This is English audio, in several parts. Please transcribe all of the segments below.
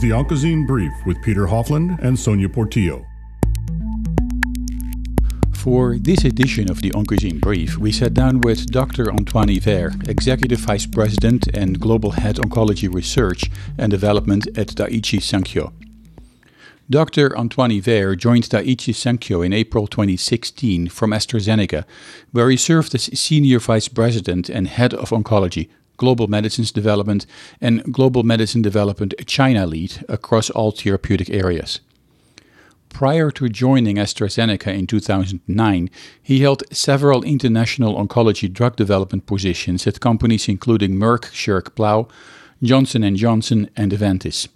the Oncozine Brief with Peter Hofland and Sonia Portillo. For this edition of the Oncozine Brief, we sat down with Dr. Antoine Yver, Executive Vice President and Global Head Oncology Research and Development at Daiichi Sankyo. Dr. Antoine Yver joined Daiichi Sankyo in April 2016 from AstraZeneca, where he served as Senior Vice President and Head of Oncology, Global Medicines Development, and Global Medicine Development China Lead across all therapeutic areas. Prior to joining AstraZeneca in 2009, he held several international oncology drug development positions at companies including Merck Schering-Plough, Johnson & Johnson, and Aventis.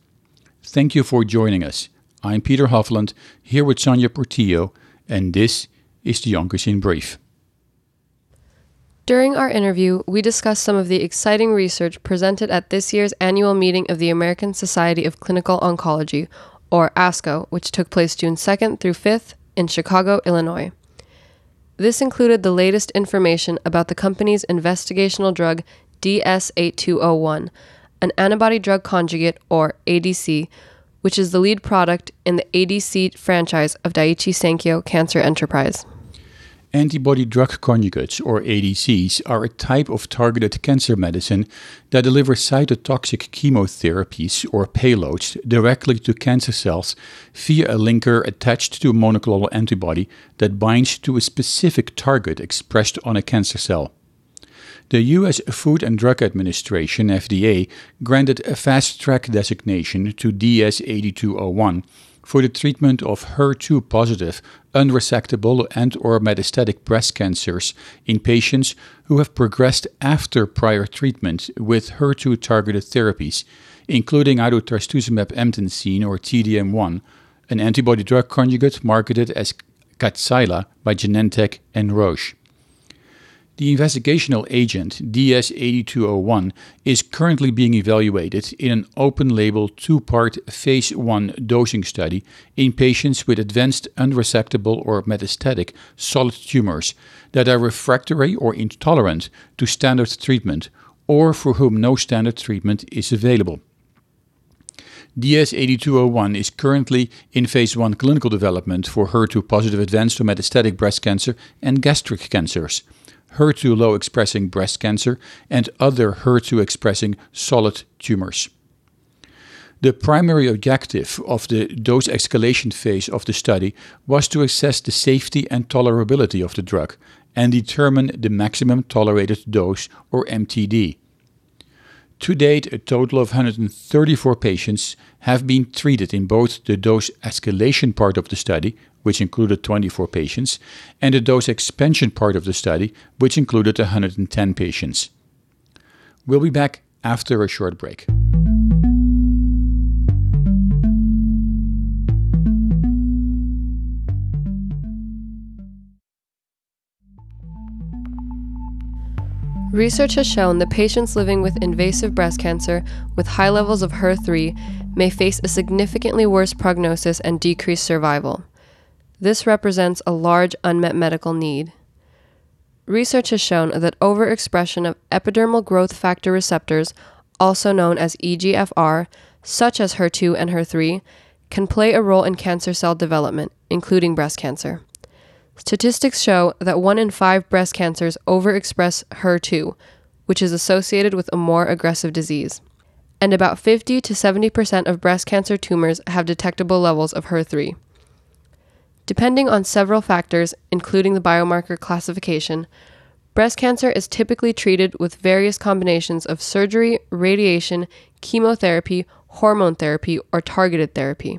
Thank you for joining us. I'm Peter Hofland, here with Sonia Portillo, and this is the Oncozine Brief. During our interview, we discussed some of the exciting research presented at this year's annual meeting of the American Society of Clinical Oncology, or ASCO, which took place June 2nd through 5th in Chicago, Illinois. This included the latest information about the company's investigational drug DS8201, an antibody drug conjugate, or ADC, which is the lead product in the ADC franchise of Daiichi Sankyo Cancer Enterprise. Antibody drug conjugates, or ADCs, are a type of targeted cancer medicine that delivers cytotoxic chemotherapies, or payloads, directly to cancer cells via a linker attached to a monoclonal antibody that binds to a specific target expressed on a cancer cell. The U.S. Food and Drug Administration, FDA, granted a fast track designation to DS8201 for the treatment of HER2 positive, unresectable, and or metastatic breast cancers in patients who have progressed after prior treatment with HER2 targeted therapies, including either trastuzumab emtansine or TDM1, an antibody drug conjugate marketed as Kadcyla by Genentech and Roche. The investigational agent DS8201 is currently being evaluated in an open label two part phase 1 dosing study in patients with advanced unresectable or metastatic solid tumors that are refractory or intolerant to standard treatment or for whom no standard treatment is available. DS8201 is currently in phase 1 clinical development for HER2 positive advanced or metastatic breast cancer and gastric cancers. HER2 low expressing breast cancer, and other HER2 expressing solid tumors. The primary objective of the dose escalation phase of the study was to assess the safety and tolerability of the drug and determine the maximum tolerated dose, or MTD. To date, a total of 134 patients have been treated in both the dose escalation part of the study, which included 24 patients, and the dose expansion part of the study, which included 110 patients. We'll be back after a short break. Research has shown that patients living with invasive breast cancer with high levels of HER3 may face a significantly worse prognosis and decreased survival. This represents a large unmet medical need. Research has shown that overexpression of epidermal growth factor receptors, also known as EGFR, such as HER2 and HER3, can play a role in cancer cell development, including breast cancer. Statistics show that 1 in 5 breast cancers overexpress HER2, which is associated with a more aggressive disease. And about 50 to 70% of breast cancer tumors have detectable levels of HER3. Depending on several factors, including the biomarker classification, breast cancer is typically treated with various combinations of surgery, radiation, chemotherapy, hormone therapy, or targeted therapy.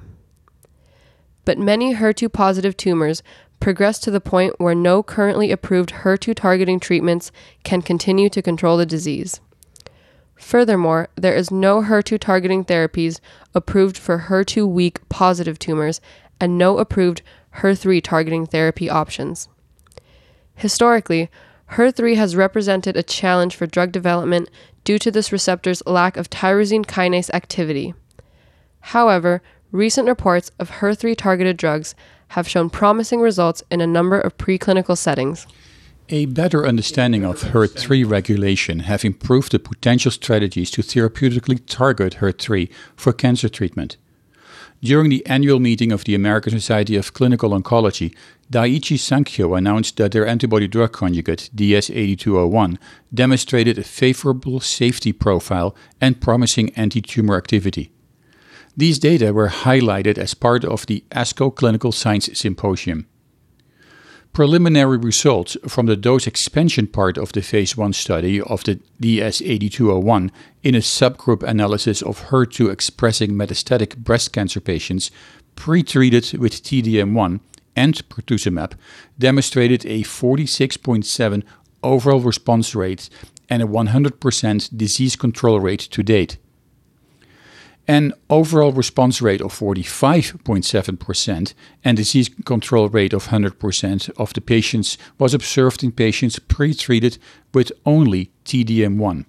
But many HER2 positive tumors progress to the point where no currently approved HER2 targeting treatments can continue to control the disease. Furthermore, there is no HER2 targeting therapies approved for HER2 weak positive tumors and no approved HER3 targeting therapy options. Historically, HER3 has represented a challenge for drug development due to this receptor's lack of tyrosine kinase activity. However, recent reports of HER3 targeted drugs have shown promising results in a number of preclinical settings. A better understanding of HER3 regulation have improved the potential strategies to therapeutically target HER3 for cancer treatment. During the annual meeting of the American Society of Clinical Oncology, Daiichi Sankyo announced that their antibody drug conjugate, DS8201, demonstrated a favorable safety profile and promising anti tumor activity. These data were highlighted as part of the ASCO Clinical Science Symposium. Preliminary results from the dose expansion part of the phase 1 study of the DS8201 in a subgroup analysis of HER2 expressing metastatic breast cancer patients pre-treated with TDM1 and pertuzumab demonstrated a 46.7 overall response rate and a 100% disease control rate to date. An overall response rate of 45.7% and disease control rate of 100% of the patients was observed in patients pre-treated with only TDM1.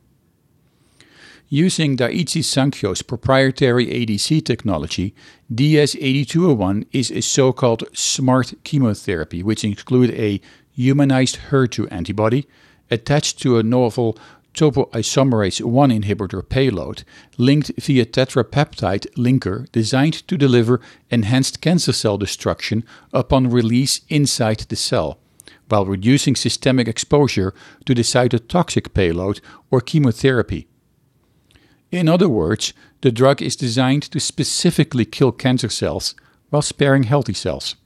Using Daiichi Sankyo's proprietary ADC technology, DS8201 is a so-called smart chemotherapy, which includes a humanized HER2 antibody attached to a novel topoisomerase 1 inhibitor payload linked via tetrapeptide linker designed to deliver enhanced cancer cell destruction upon release inside the cell, while reducing systemic exposure to the cytotoxic payload or chemotherapy. In other words, the drug is designed to specifically kill cancer cells while sparing healthy cells.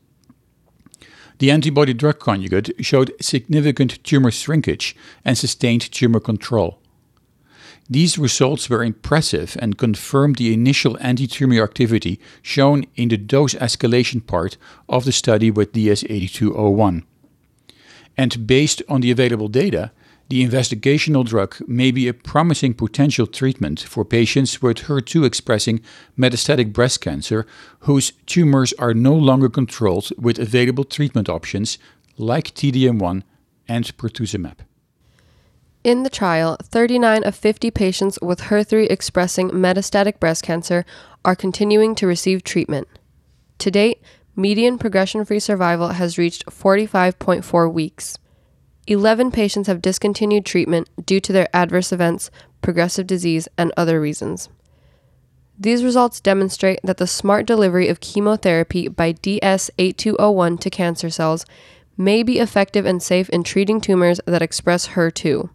The antibody drug conjugate showed significant tumor shrinkage and sustained tumor control. These results were impressive and confirmed the initial anti-tumor activity shown in the dose escalation part of the study with DS8201. And based on the available data, the investigational drug may be a promising potential treatment for patients with HER2 expressing metastatic breast cancer whose tumors are no longer controlled with available treatment options like TDM1 and pertuzumab. In the trial, 39 of 50 patients with HER3 expressing metastatic breast cancer are continuing to receive treatment. To date, median progression free survival has reached 45.4 weeks. 11 patients have discontinued treatment due to their adverse events, progressive disease, and other reasons. These results demonstrate that the smart delivery of chemotherapy by DS8201 to cancer cells may be effective and safe in treating tumors that express HER2.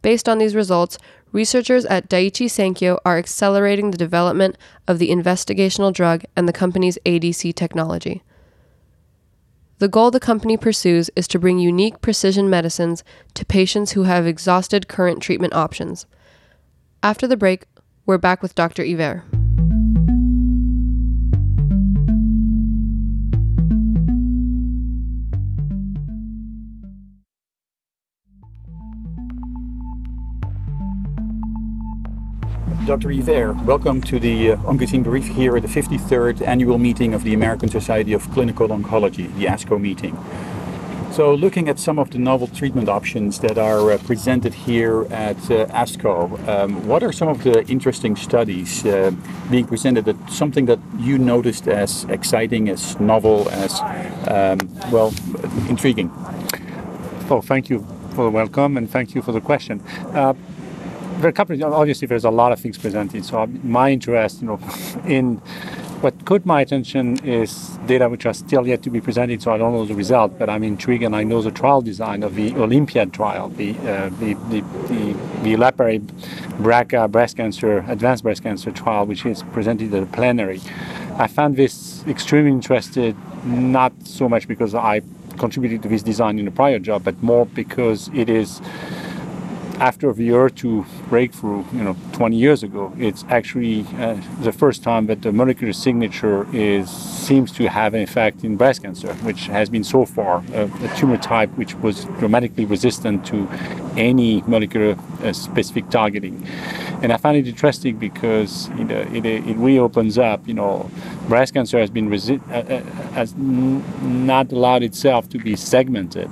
Based on these results, researchers at Daiichi Sankyo are accelerating the development of the investigational drug and the company's ADC technology. The goal the company pursues is to bring unique precision medicines to patients who have exhausted current treatment options. After the break, we're back with Dr. Yver. Dr. Yver, welcome to the uh, Oncozine Brief here at the 53rd annual meeting of the American Society of Clinical Oncology, the ASCO meeting. So, looking at some of the novel treatment options that are uh, presented here at uh, ASCO, um, what are some of the interesting studies uh, being presented? That something that you noticed as exciting, as novel, as um, well, intriguing? Oh, thank you for the welcome and thank you for the question. Uh, there a of, obviously there's a lot of things presented. So my interest, you know, in what caught my attention is data which are still yet to be presented. So I don't know the result, but I'm intrigued and I know the trial design of the OlympiAD trial, the uh, the the the, the olaparib BRCA breast cancer advanced breast cancer trial, which is presented at the plenary. I found this extremely interested, not so much because I contributed to this design in a prior job, but more because it is after the HER2 breakthrough, you know, 20 years ago, it's actually uh, the first time that the molecular signature is seems to have an effect in breast cancer, which has been so far a, a tumor type which was dramatically resistant to any molecular uh, specific targeting. And I find it interesting because you know, it, it reopens up. You know, breast cancer has been resi- uh, uh has n- not allowed itself to be segmented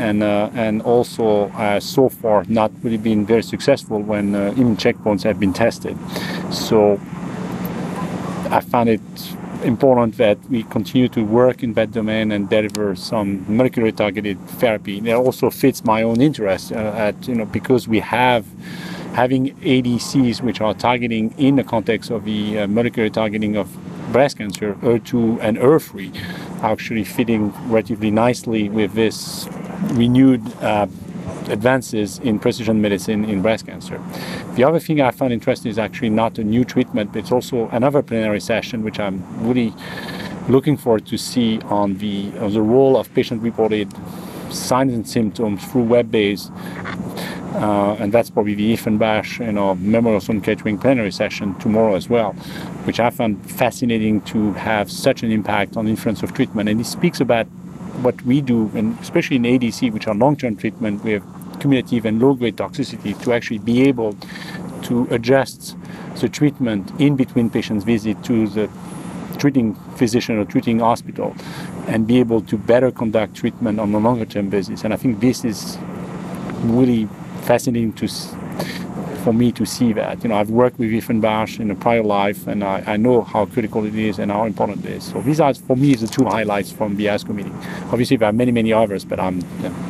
and uh, and also uh, so far not really been very successful when uh, immune checkpoints have been tested. So I found it important that we continue to work in that domain and deliver some molecular targeted therapy. It also fits my own interest uh, at you know because we have having ADCs which are targeting in the context of the uh, molecular targeting of breast cancer, HER2 and HER3, actually fitting relatively nicely with this renewed uh, advances in precision medicine in breast cancer. The other thing I found interesting is actually not a new treatment, but it's also another plenary session, which I'm really looking forward to see on the, on the role of patient-reported signs and symptoms through web-based uh, and that's probably the Ethan Basch, you know, Memorial Sloan Kettering plenary session tomorrow as well, which I found fascinating to have such an impact on influence of treatment. And it speaks about what we do, and especially in ADC, which are long-term treatment with cumulative and low-grade toxicity, to actually be able to adjust the treatment in between patients' visit to the treating physician or treating hospital and be able to better conduct treatment on a longer term basis. And I think this is really fascinating to for me to see that. You know, I've worked with Ethan Basch in a prior life, and I, I, know how critical it is and how important it is. So these are, for me, the two highlights from the ASCO meeting. Obviously, there are many, many others, but I'm,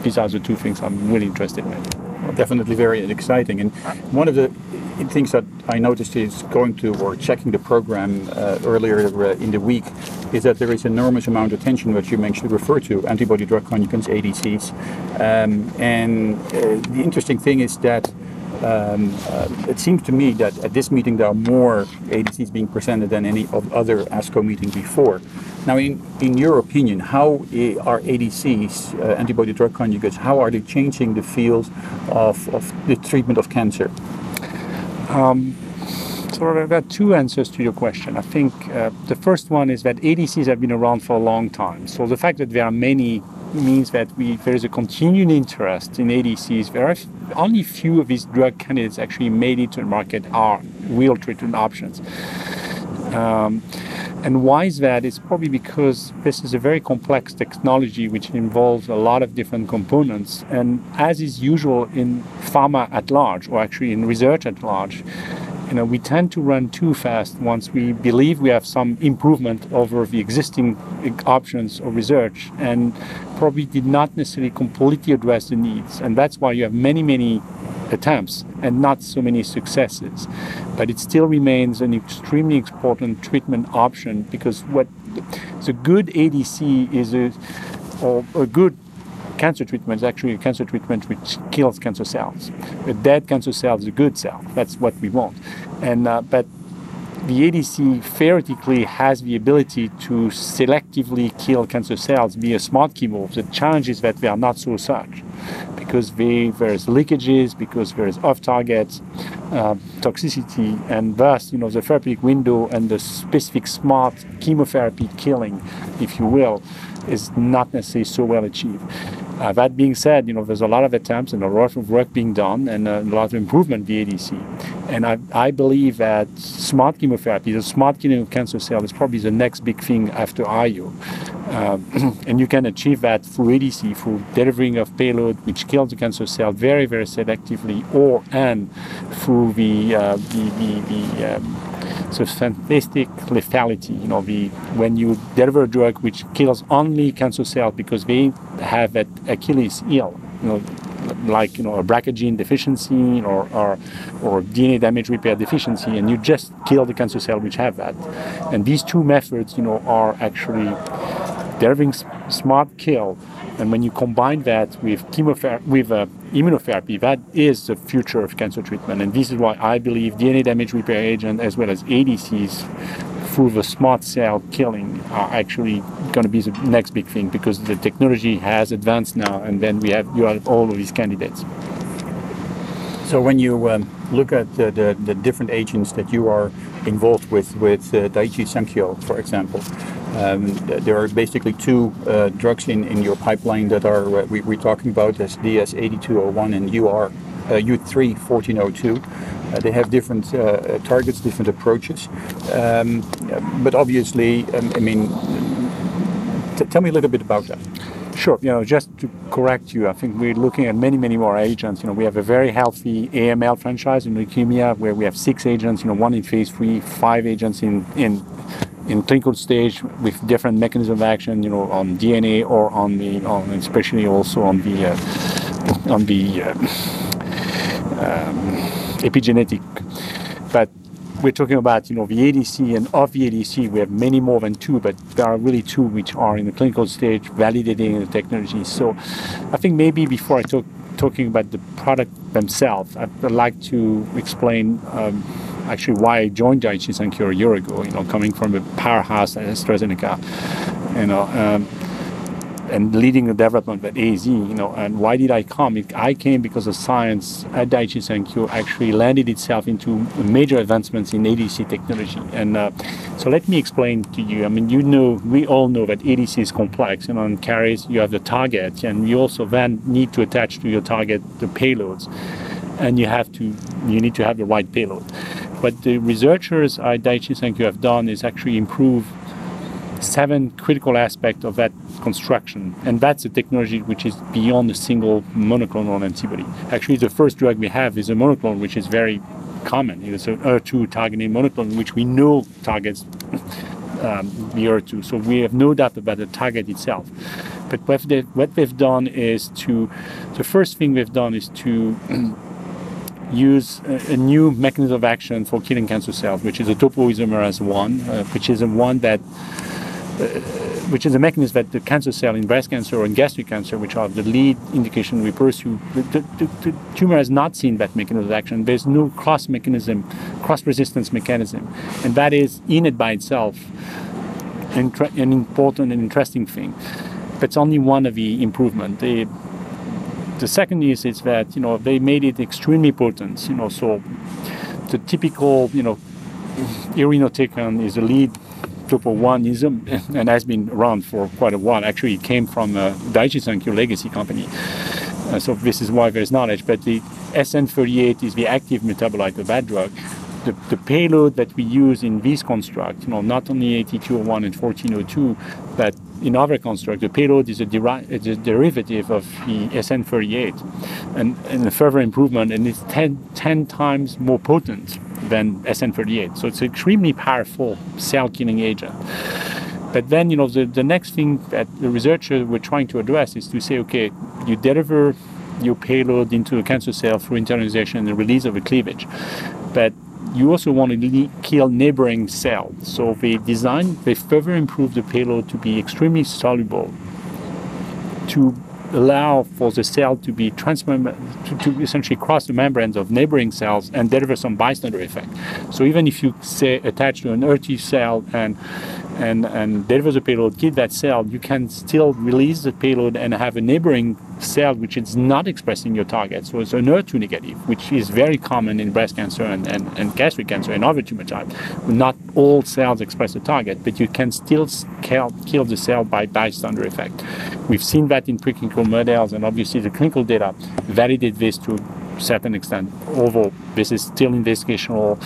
these are the two things I'm really interested in. Well, definitely very exciting. And one of the things that I noticed is going to or checking the program uh, earlier uh, in the week is that there is enormous amount of attention, that you mentioned, refer to antibody drug conjugates, ADCs. Um, and uh, the interesting thing is that um, uh, it seems to me that at this meeting there are more ADCs being presented than any of other ASCO meeting before. Now, in, in your opinion, how are ADCs, uh, antibody drug conjugates, how are they changing the field of, of the treatment of cancer? Um, so I've got two answers to your question. I think uh, the first one is that ADCs have been around for a long time. So the fact that there are many means that we, there is a continued interest in ADCs. There are only few of these drug candidates actually made it to the market are real treatment options. Um, and why is that? It's probably because this is a very complex technology which involves a lot of different components. And as is usual in pharma at large, or actually in research at large, you know, we tend to run too fast once we believe we have some improvement over the existing eh, options of research and probably did not necessarily completely address the needs. And that's why you have many, many attempts and not so many successes. But it still remains an extremely important treatment option because what the good ADC is a, or a good cancer treatment is actually a cancer treatment which kills cancer cells. A dead cancer cell is a good cell. That's what we want. And uh, but the ADC theoretically has the ability to selectively kill cancer cells via smart chemo. The challenge is that they are not so such because they, there's leakages, because there's off-target uh, toxicity, and thus, you know, the therapeutic window and the specific smart chemotherapy killing, if you will, is not necessarily so well achieved. Uh, that being said, you know, there's a lot of attempts and a lot of work being done and a lot of improvement in the ADC. And I, I believe that smart chemotherapy, the smart killing of cancer cell is probably the next big thing after IO. Um, and you can achieve that through ADC, through delivering of payload which kills the cancer cell very, very selectively, or and through the, uh, the, the, the um, so synthetic lethality, you know, the, when you deliver a drug which kills only cancer cells because they have that Achilles heel, you know, like you know a BRCA gene deficiency or, or, or DNA damage repair deficiency, and you just kill the cancer cell which have that. And these two methods, you know, are actually delivering smart kill and when you combine that with chemotherapy, with uh, immunotherapy, that is the future of cancer treatment. And this is why I believe DNA damage repair agent as well as ADCs through the smart cell killing are actually going to be the next big thing because the technology has advanced now, and then we have you have all of these candidates. So when you um, look at the, the, the, different agents that you are involved with, with uh, Daiichi Sankyo, for example, um, there are basically two uh, drugs in, in your pipeline that are uh, we, we're talking about as DS8201 and UR uh, U31402. Uh, they have different uh, targets, different approaches, um, but obviously, um, I mean, tell me a little bit about that. Sure. You know, just to correct you, I think we're looking at many, many more agents. You know, we have a very healthy AML franchise in leukemia where we have six agents. You know, one in phase three, five agents in in in clinical stage with different mechanism of action, you know, on DNA or on the, on especially also on the, uh, on the uh, um, epigenetic. But we're talking about, you know, the ADC and of the ADC, we have many more than two, but there are really two which are in the clinical stage validating the technology. So I think maybe before I talk talking about the product themselves, I'd, I'd like to explain um, actually why I joined Daiichi Sankyo a year ago. You know, coming from a powerhouse at AstraZeneca, you know. Um, and leading the development at AZ, you know, and why did I come? I came because the science at Daiichi Sankyo actually landed itself into major advancements in ADC technology. And uh, so let me explain to you. I mean, you know, we all know that ADC is complex. You know, carries you have the target, and you also then need to attach to your target the payloads, and you have to you need to have the right payload. What the researchers at Daiichi Sankyo have done is actually improve seven critical aspects of that construction. And that's a technology which is beyond a single monoclonal antibody. Actually, the first drug we have is a monoclonal, which is very common. It's an HER2 targeting monoclonal, which we know targets um, the HER2. So we have no doubt about the target itself. But what they've, what they've done is to, the first thing we've done is to use a, a, new mechanism of action for killing cancer cells, which is a topoisomerase 1, uh, which is a one that uh, which is a mechanism that the cancer cell in breast cancer or in gastric cancer, which are the lead indication we pursue, the, the, the tumor has not seen that mechanism of action. There's no cross mechanism, cross resistance mechanism, and that is in it by itself an important and interesting thing. It's only one of the improvement. The, the second is is that you know they made it extremely potent. You know, so the typical you know irinotecan is a lead topo-1ism and has been around for quite a while. Actually, it came from a Daiichi Sankyo legacy company. Uh, so this is why there's knowledge. But the SN38 is the active metabolite of that drug. The, the payload that we use in this construct, you know, not only 8201 and 1402, but in other construct, the payload is a, deri- is a derivative of the SN38 and, and a further improvement, and it's 10, 10 times more potent than SN38. So it's an extremely powerful cell killing agent. But then, you know, the, the next thing that the researchers were trying to address is to say, okay, you deliver your payload into a cancer cell through internalization and the release of a cleavage. But you also want to kill neighboring cells. So they design, they further improve the payload to be extremely soluble to allow for the cell to be transmem- to, to, essentially cross the membranes of neighboring cells and deliver some bystander effect. So even if you say attach to an ERT cell and and, and deliver the payload, kill that cell, you can still release the payload and have a neighboring cell which is not expressing your target. So it's an HER2 negative, which is very common in breast cancer and, and, and gastric cancer and other tumor types. Not all cells express the target, but you can still kill, kill the cell by bystander effect. We've seen that in preclinical models, and obviously the clinical data validate this to certain extent, although this is still investigational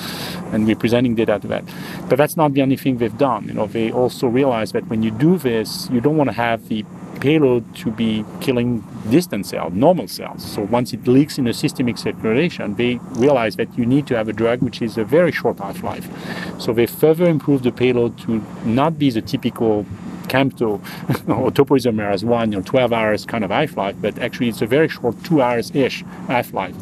and we're presenting data to that. But that's not the only thing they've done. You know, they also realize that when you do this, you don't want to have the payload to be killing distant cells, normal cells. So once it leaks in a systemic circulation, they realize that you need to have a drug which is a very short half-life. So they further improve the payload to not be the typical Campto or topoisomerase 1, you know, 12 hours kind of half-life, but actually it's a very short, two hours-ish half-life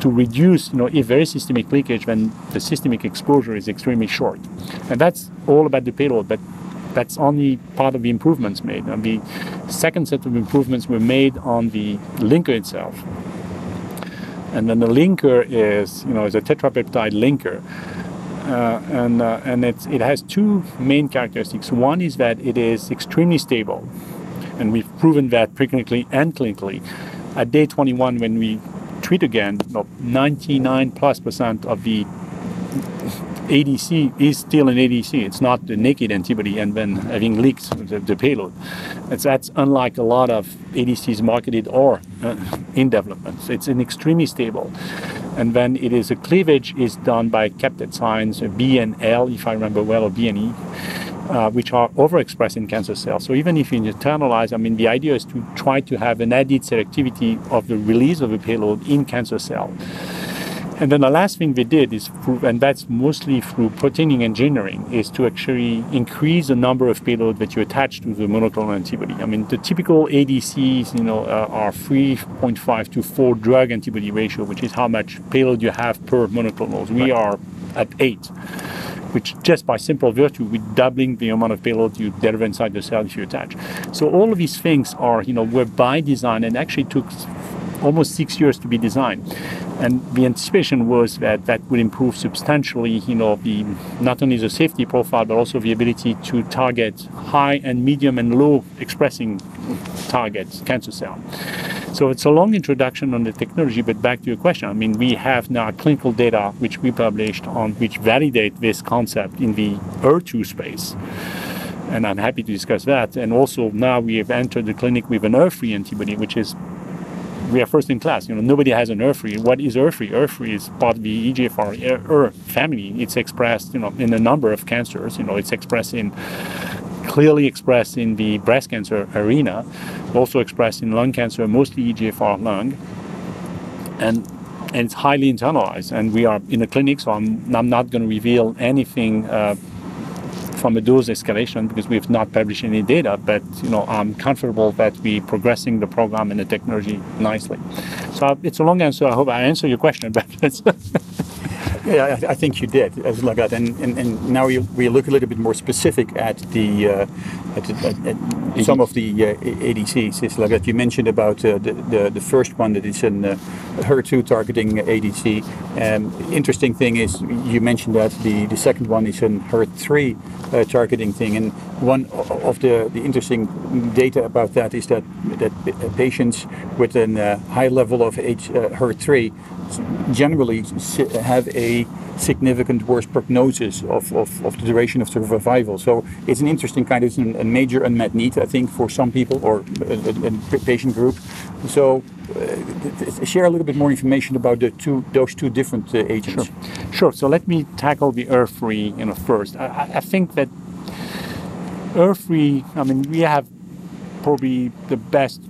to reduce, you know, if there is systemic leakage when the systemic exposure is extremely short. And that's all about the payload, but that's only part of the improvements made. And the second set of improvements were made on the linker itself. And then the linker is, you know, is a tetrapeptide linker. Uh, and uh, and it has two main characteristics. One is that it is extremely stable, and we've proven that preclinically and clinically. At day 21, when we treat again, 99 plus percent of the ADC is still an ADC. It's not the naked antibody and then having leaked the, the payload. It's, that's unlike a lot of ADCs marketed or uh, in development. It's an extremely stable. And then it is a cleavage is done by cathepsins B and L, if I remember well, or B and E. Uh, which are overexpressed in cancer cells. So even if you internalize, I mean, the idea is to try to have an added selectivity of the release of a payload in cancer cell. And then the last thing we did is, through, and that's mostly through proteining engineering, is to actually increase the number of payload that you attach to the monoclonal antibody. I mean, the typical ADCs, you know, uh, are 3.5 to 4 drug antibody ratio, which is how much payload you have per monoclonal. We right. are at 8 which just by simple virtue, we're doubling the amount of payload you deliver inside the cell if you attach. So all of these things are, you know, were by design and actually took almost six years to be designed. And the anticipation was that that would improve substantially, you know, the not only the safety profile but also the ability to target high and medium and low expressing targets, cancer cell. So it's a long introduction on the technology, but back to your question. I mean, we have now clinical data which we published on which validate this concept in the ER2 space and I'm happy to discuss that. And also now we have entered the clinic with an ER3 antibody, which is we are first in class. You know, nobody has an HER3. What is HER3? HER3 is part of the EGFR ER family. It's expressed, you know, in a number of cancers. You know, it's expressed in clearly expressed in the breast cancer arena, also expressed in lung cancer, mostly EGFR lung, and and it's highly internalized. And we are in a clinic, so I'm, I'm not going to reveal anything. Uh, from a dose escalation because we have not published any data, but you know I'm comfortable that we're progressing the program and the technology nicely. So it's a long answer. I hope I answer your question, but yeah, I, I, think you did, as like that. And, and, and now we, we look a little bit more specific at the uh, at, at, at some of the uh, ADCs. It's like that. You mentioned about uh, the, the, the first one that is an uh, HER2 targeting ADC. Um, interesting thing is you mentioned that the, the second one is an HER3 uh, targeting thing. And one of the, the interesting data about that is that that patients with a uh, high level of H, HER3 generally have a significant worse prognosis of, of, of the duration of survival. So it's an interesting kind of a major unmet need, I think, for some people or a, a, a patient group. So uh, share a little bit more information about the two those two different uh, agents. Sure. sure. So let me tackle the HER3 you know, first. I, I think that HER3, I mean, we have probably the best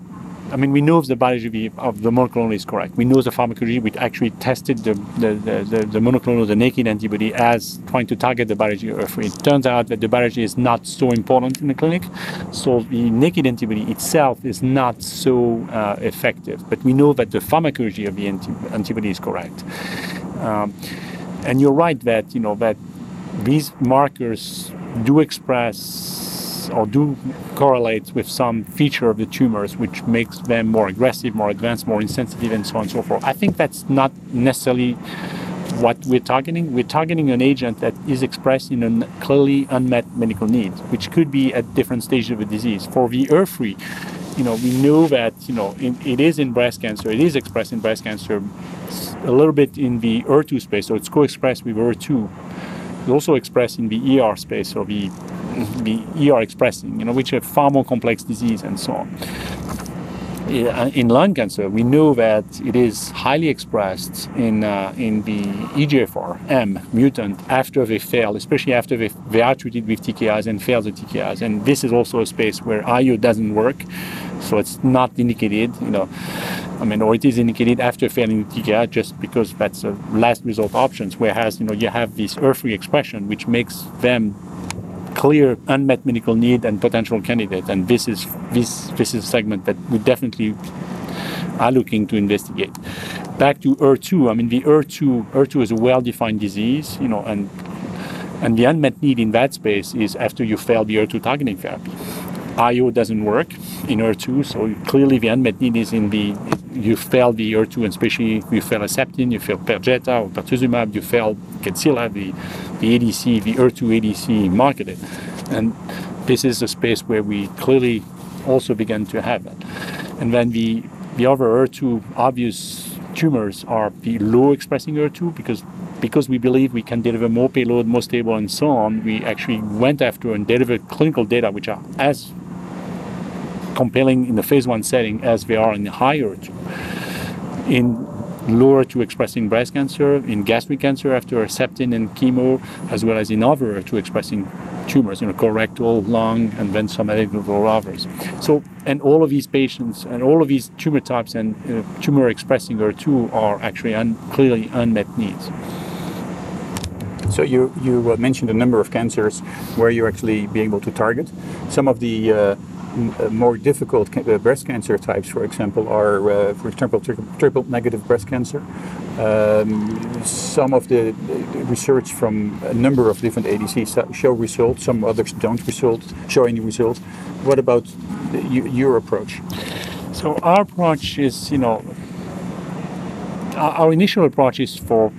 I mean, we know if the biology of the monoclonal is correct. We know the pharmacology. We actually tested the, the, the, the monoclonal, the naked antibody, as trying to target the biology of HER3. It turns out that the biology is not so important in the clinic. So the naked antibody itself is not so uh, effective. But we know that the pharmacology of the anti- antibody is correct. Um, and you're right that, you know, that these markers do express or do correlate with some feature of the tumors which makes them more aggressive, more advanced, more insensitive, and so on and so forth. I think that's not necessarily what we're targeting. We're targeting an agent that is expressed in a clearly unmet medical need, which could be at different stages of the disease. For the HER3, you know, we know that you know it is in breast cancer. It is expressed in breast cancer, a little bit in the ER2 space, so it's co-expressed with ER2. It's also expressed in the ER space, or the the are expressing, you know, which are far more complex disease and so on. In lung cancer, we know that it is highly expressed in uh, in the EGFR M mutant after they fail, especially after they, they are treated with TKIs and fail the TKIs. And this is also a space where IO doesn't work, so it's not indicated. You know, I mean, or it is indicated after failing the TKI just because that's the last resort options. Whereas you know you have this HER3 expression, which makes them clear unmet medical need and potential candidate. And this is this this is a segment that we definitely are looking to investigate. Back to HER2, I mean the HER2 HER2 is a well-defined disease, you know, and and the unmet need in that space is after you fail the HER2 targeting therapy. IO doesn't work in HER2, so clearly the unmet need is in the you fail the HER2, and especially you fail Herceptin, you fail Perjeta or Pertuzumab, you fail Kadcyla, the, the ADC, the HER2 ADC marketed. And this is a space where we clearly also began to have it. And then the, the other HER2 obvious tumors are the low expressing HER2 because because we believe we can deliver more payload, more stable, and so on, we actually went after and delivered clinical data which are as compelling in the phase one setting as they are in the higher. In lower to expressing breast cancer, in gastric cancer after Herceptin and chemo, as well as in other to expressing tumors, you know, colorectal, lung, and then some eligible others. So, and all of these patients and all of these tumor types and uh, tumor expressing HER2 are actually un- clearly unmet needs. So you you uh, mentioned a number of cancers where you actually be able to target. Some of the uh, more difficult uh, breast cancer types, for example, are, uh, for example, tri- triple negative breast cancer. Um, some of the research from a number of different ADCs show results, some others don't result, show any results. What about the, you, your approach? So our approach is, you know, our initial approach is for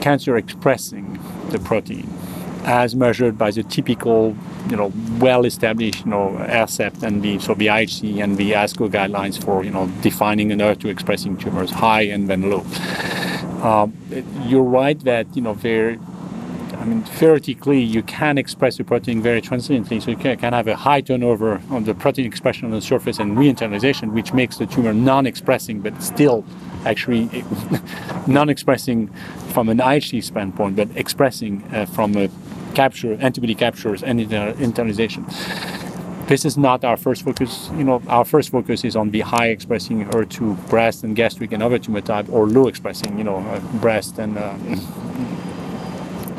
cancer expressing the protein as measured by the typical, you know, well-established, you know, ARCEPT and the so the IHC and the ASCO guidelines for, you know, defining an HER2 expressing tumors, high and then low. Um, you're right that you know there. I mean, theoretically, you can express the protein very transiently, so you can, have a high turnover on the protein expression on the surface and re-internalization, which makes the tumor non-expressing, but still actually non-expressing from an IHC standpoint, but expressing uh, from a capture, antibody captures and internalization. This is not our first focus. You know, our first focus is on the high expressing HER2 breast and gastric and other tumor type, or low expressing, you know, uh, breast and uh,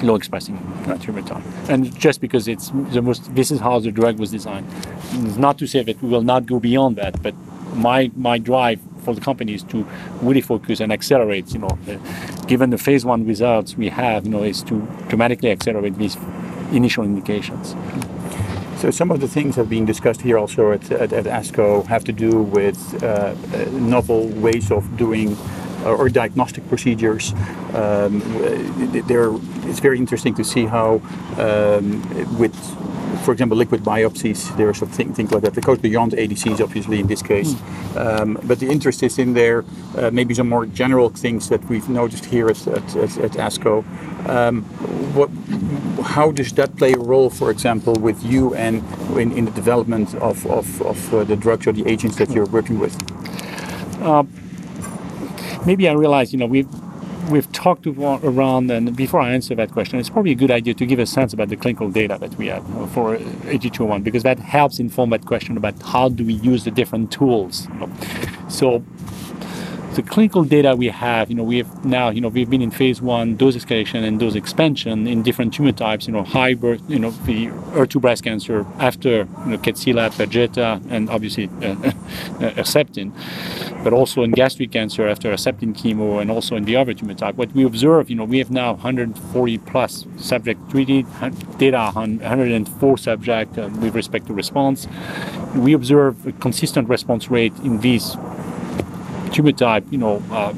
low expressing tumor. And just because it's the most, this is how the drug was designed. It's not to say that we will not go beyond that, but my my drive for the company is to really focus and accelerate. You know, given the phase one results we have, you know, is to dramatically accelerate these initial indications. So some of the things have been discussed here also at, at, at ASCO have to do with uh, novel ways of doing or diagnostic procedures. Um, it's very interesting to see how um, with for example, liquid biopsies, there are some thing, things like that. It goes beyond ADCs, obviously, in this case. Um, but the interest is in there, uh, maybe some more general things that we've noticed here at, at, at, at ASCO. Um, what, how does that play a role, for example, with you and in, in the development of, of, of uh, the drugs or the agents that you're working with? Maybe I realize, you know, we've we've talked around, and before I answer that question, it's probably a good idea to give a sense about the clinical data that we have for 8201 because that helps inform that question about how do we use the different tools. So the clinical data we have, you know, we have now, you know, we've been in phase one dose escalation and dose expansion in different tumor types, you know, high birth, you know, the HER2 breast cancer after, you know, Kadcyla, Perjeta, and obviously uh, uh, but also in gastric cancer after Herceptin chemo and also in the other tumor type. What we observe, you know, we have now 140 plus subject treated, data on 104 subject uh, with respect to response. We observe a consistent response rate in these tumor type, you know, uh,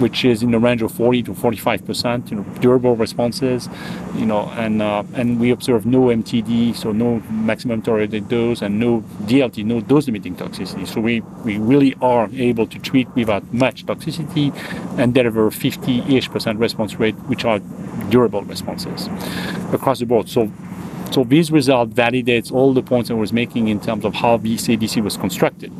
which is in the range of 40 to 45 percent, you know, durable responses, you know, and uh, and we observe no MTD, so no maximum tolerated dose, and no DLT, no dose-limiting toxicity. So we we really are able to treat without much toxicity and deliver 50-ish percent response rate, which are durable responses across the board. So so this result validates all the points I was making in terms of how this ADC was constructed.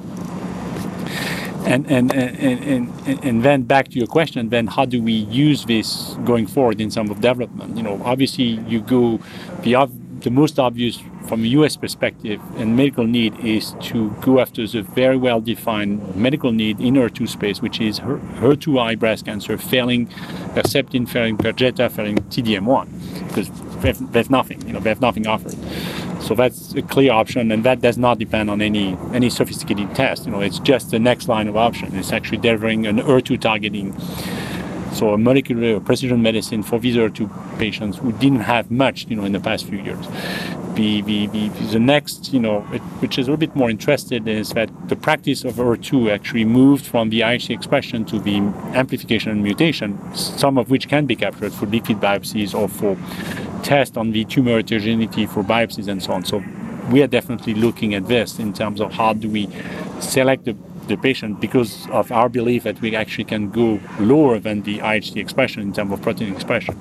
And, and, and, and, and then back to your question, then how do we use this going forward in terms of development? You know, obviously you go, the, the most obvious from a US perspective and medical need is to go after the very well defined medical need in HER2 space, which is Her- HER2i breast cancer, failing Herceptin, failing Perjeta, failing TDM1, because they have, they have nothing, you know, they have nothing offered. So that's a clear option, and that does not depend on any any sophisticated test. You know, it's just the next line of option. It's actually delivering an HER2 targeting, so a molecular precision medicine for these HER2 patients who didn't have much, you know, in the past few years. The, next, you know, it, which is a little bit more interested, is that the practice of HER2 actually moved from the IHC expression to the amplification and mutation, some of which can be captured for liquid biopsies or for test on the tumor heterogeneity for biopsies and so on. So we are definitely looking at this in terms of how do we select the, the patient because of our belief that we actually can go lower than the IHC expression in terms of protein expression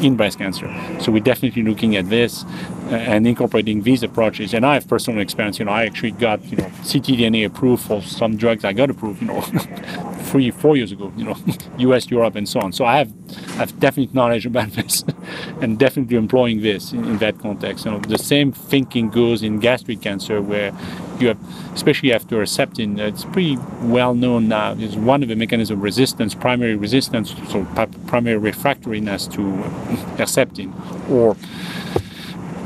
in breast cancer. So we're definitely looking at this uh, and incorporating these approaches. And I have personal experience. You know, I actually got you know ctDNA approved for some drugs I got approved. You know, three, four years ago, you know, US, Europe, and so on. So I have, I have definite knowledge about this and definitely employing this in, in that context. You know, the same thinking goes in gastric cancer where you have, especially after Herceptin, uh, it's pretty well known now, is one of the mechanisms of resistance, primary resistance, so primary refractoriness to Herceptin or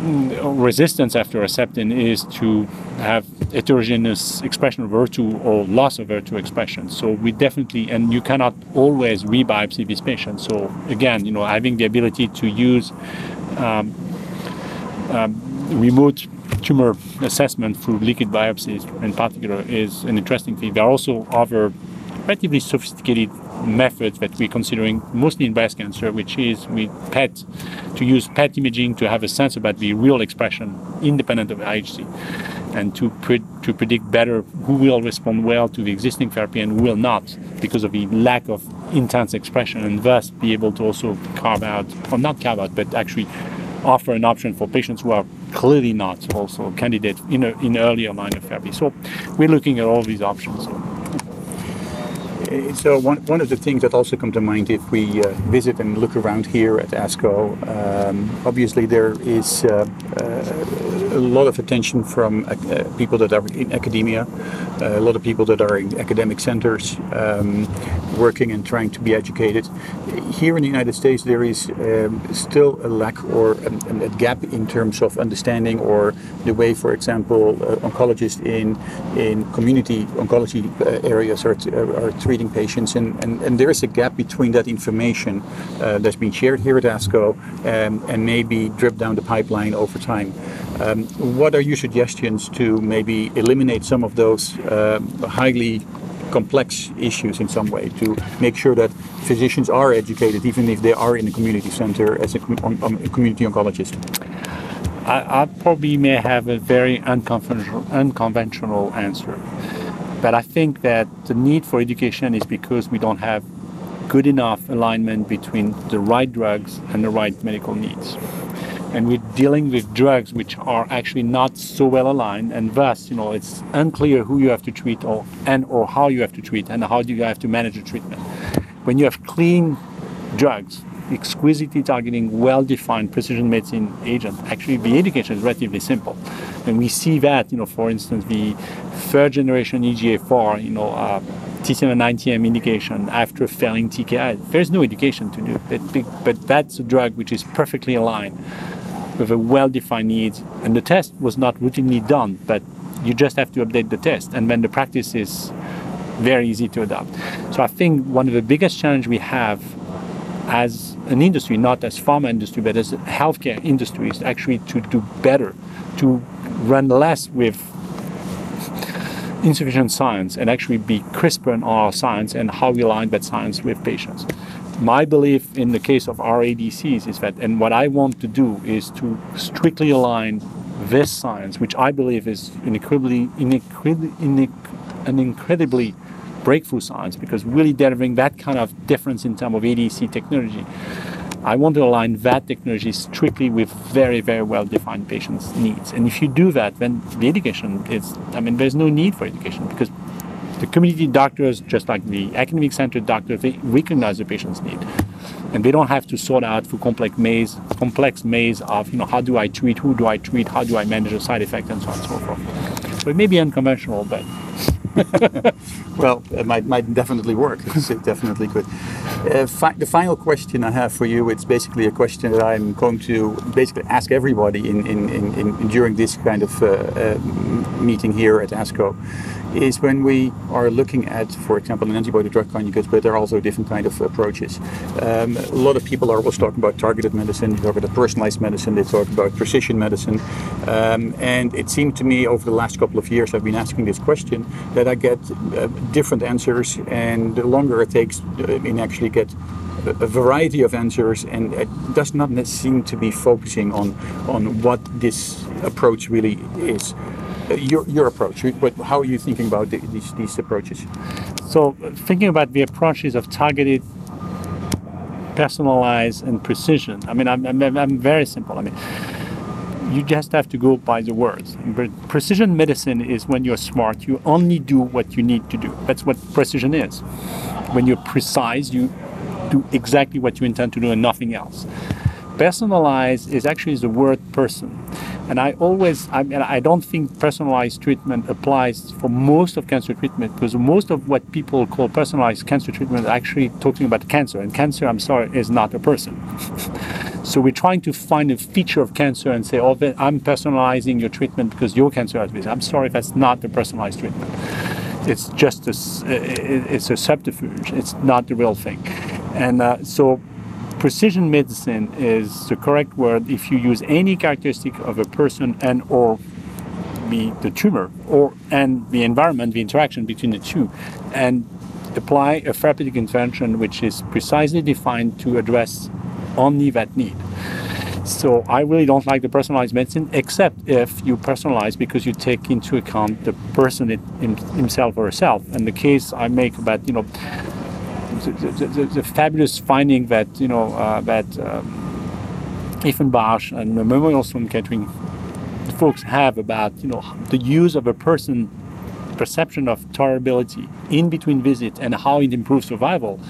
resistance after Herceptin is to have heterogeneous expression of HER2 or loss of HER2 expression. So we definitely, and you cannot always rebiopsy these patients. So again, you know, having the ability to use um, um, remote tumor assessment through liquid biopsies in particular is an interesting thing. There are also other relatively sophisticated methods that we're considering mostly in breast cancer, which is we PET to use PET imaging to have a sense about the real expression independent of IHC and to pre- to predict better who will respond well to the existing therapy and who will not because of the lack of intense expression and thus be able to also carve out or not carve out but actually offer an option for patients who are clearly not also candidates in, a, in earlier line of therapy. So we're looking at all these options. So. So one, one of the things that also come to mind if we uh, visit and look around here at ASCO, um, obviously there is uh, uh, a lot of attention from uh, people that are in academia, uh, a lot of people that are in academic centers um, working and trying to be educated. Here in the United States, there is um, still a lack or a, a, gap in terms of understanding or the way, for example, oncologists in in community oncology areas are, are treating patients, and, and, and there is a gap between that information uh, that's been shared here at ASCO um, and maybe drip down the pipeline over time. Um, what are your suggestions to maybe eliminate some of those um, highly complex issues in some way to make sure that physicians are educated, even if they are in a community center as a, on, a community oncologist? I, I, probably may have a very unconventional, unconventional answer. But I think that the need for education is because we don't have good enough alignment between the right drugs and the right medical needs. And we're dealing with drugs which are actually not so well aligned, and thus, you know, it's unclear who you have to treat or and or how you have to treat and how do you have to manage the treatment. When you have clean drugs, exquisitely targeting well-defined precision medicine agent, actually the education is relatively simple. And we see that, you know, for instance, the third generation EGFR, you know, uh, T790M indication after failing TKI, there's no education to do. But, but that's a drug which is perfectly aligned with a well-defined need. And the test was not routinely done, but you just have to update the test. And then the practice is very easy to adopt. So I think one of the biggest challenge we have as an industry, not as pharma industry, but as healthcare industry, is actually to do better, to run less with insufficient science and actually be crisper in our science and how we align that science with patients. My belief in the case of RADCs is that, and what I want to do is to strictly align this science, which I believe is an incredibly, incredibly, an incredibly breakthrough science because really delivering that kind of difference in terms of ADC technology. I want to align that technology strictly with very, very well defined patients' needs. And if you do that, then the education is, I mean, there's no need for education because the community doctors, just like the academic center doctors, they recognize the patient's need. And they don't have to sort out through complex maze, complex maze of, you know, how do I treat, who do I treat, how do I manage the side effect, and so on and so forth. So it may be unconventional, but well, it might, might definitely work. it definitely could. Uh, fi- the final question I have for you, it's basically a question that I'm going to basically ask everybody in, in, in, in during this kind of uh, uh, meeting here at ASCO is when we are looking at, for example, an antibody drug conjugate, but there are also different kind of approaches. Um, a lot of people are always talking about targeted medicine, they talk about personalized medicine, they talk about precision medicine. Um, and it seemed to me over the last couple of years I've been asking this question that I get uh, different answers, and the longer it takes uh, in actually get a variety of answers and it does not seem to be focusing on on what this approach really is your, your approach. But how are you thinking about the, these, these approaches? So, thinking about the approaches of targeted, personalized, and precision. I mean, I'm, I'm, I'm very simple. I mean, you just have to go by the words. But precision medicine is when you're smart, you only do what you need to do. That's what precision is. when you're precise, you do exactly what you intend to do and nothing else. Personalized is actually the word person. And I always, I, mean, I don't think personalized treatment applies for most of cancer treatment because most of what people call personalized cancer treatment are actually talking about cancer. And cancer, I'm sorry, is not a person. so we're trying to find a feature of cancer and say, oh, I'm personalizing your treatment because your cancer has this. I'm sorry, that's not the personalized treatment. It's just a, it's a subterfuge. It's not the real thing. And uh, so precision medicine is the correct word if you use any characteristic of a person and or be the tumor or and the environment, the interaction between the two, and apply a therapeutic intervention which is precisely defined to address only that need. So I really don't like the personalized medicine, except if you personalize because you take into account the person it, himself or herself. And the case I make about you know the, the, the, fabulous finding that you know uh, that um, Ethan Basch and Memorial Sloan Kettering folks have about you know the use of a person perception of tolerability in between visits and how it improves survival.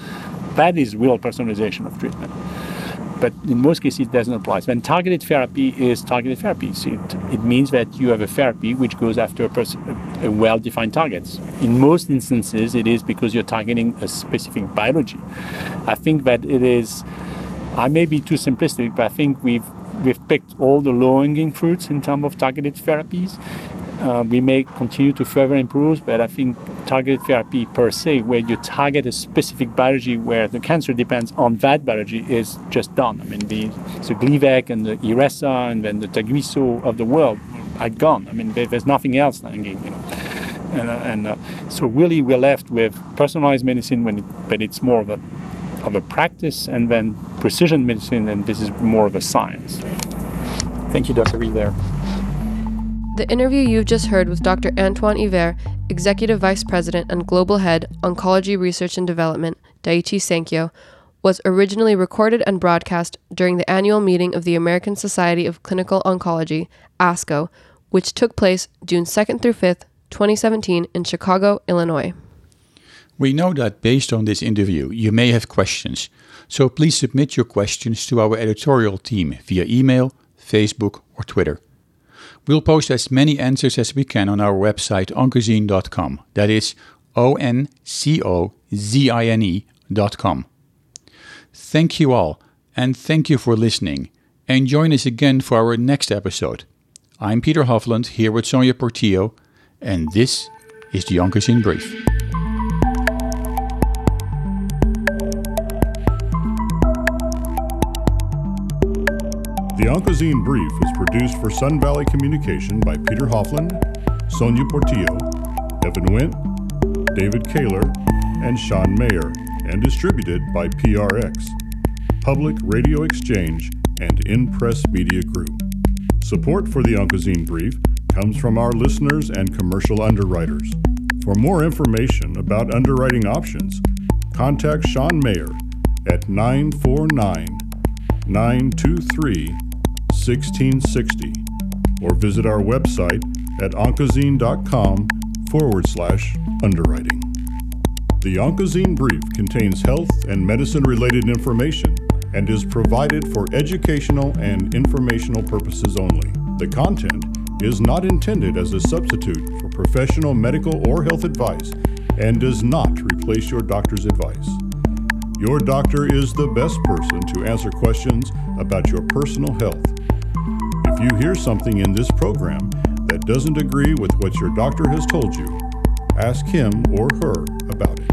That is real personalization of treatment but in most cases it doesn't apply. So when targeted therapy is targeted therapy, so it, it means that you have a therapy which goes after a, person, a well-defined target. In most instances, it is because you're targeting a specific biology. I think that it is. I may be too simplistic, but I think we've we've picked all the low-hanging fruits in terms of targeted therapies, uh, we may continue to further improve, but I think targeted therapy per se, where you target a specific biology where the cancer depends on that biology, is just done. I mean, the, the Glivec and the Iressa and then the Tagrisso of the world are gone. I mean, there's nothing else you know. And, uh, and uh, so really we're left with personalized medicine when it, but it's more of a of a practice and then precision medicine and this is more of a science. Thank you, Dr. Yver. The interview you've just heard with Dr. Antoine Yver, Executive Vice President and Global Head, Oncology Research and Development, Daiichi Sankyo, was originally recorded and broadcast during the annual meeting of the American Society of Clinical Oncology, ASCO, which took place June 2nd through 5th, 2017, in Chicago, Illinois. We know that based on this interview, you may have questions, so please submit your questions to our editorial team via email, Facebook, or Twitter. We'll post as many answers as we can on our website oncozine.com. That is O N C O Z I N E.com. Thank you all, and thank you for listening. And join us again for our next episode. I'm Peter Hofland here with Sonia Portillo, and this is the Oncozine Brief. The Oncozine Brief is produced for Sun Valley Communication by Peter Hofland, Sonia Portillo, Evan Wint, David Kaler, and Sean Mayer, and distributed by PRX, Public Radio Exchange, and InPress Media Group. Support for the Oncozine Brief comes from our listeners and commercial underwriters. For more information about underwriting options, contact Sean Mayer at 949 923 1660 or visit our website at oncozine.com forward slash underwriting. The Oncozine Brief contains health and medicine related information and is provided for educational and informational purposes only. The content is not intended as a substitute for professional medical or health advice and does not replace your doctor's advice. Your doctor is the best person to answer questions about your personal health. You hear something in this program that doesn't agree with what your doctor has told you, ask him or her about it.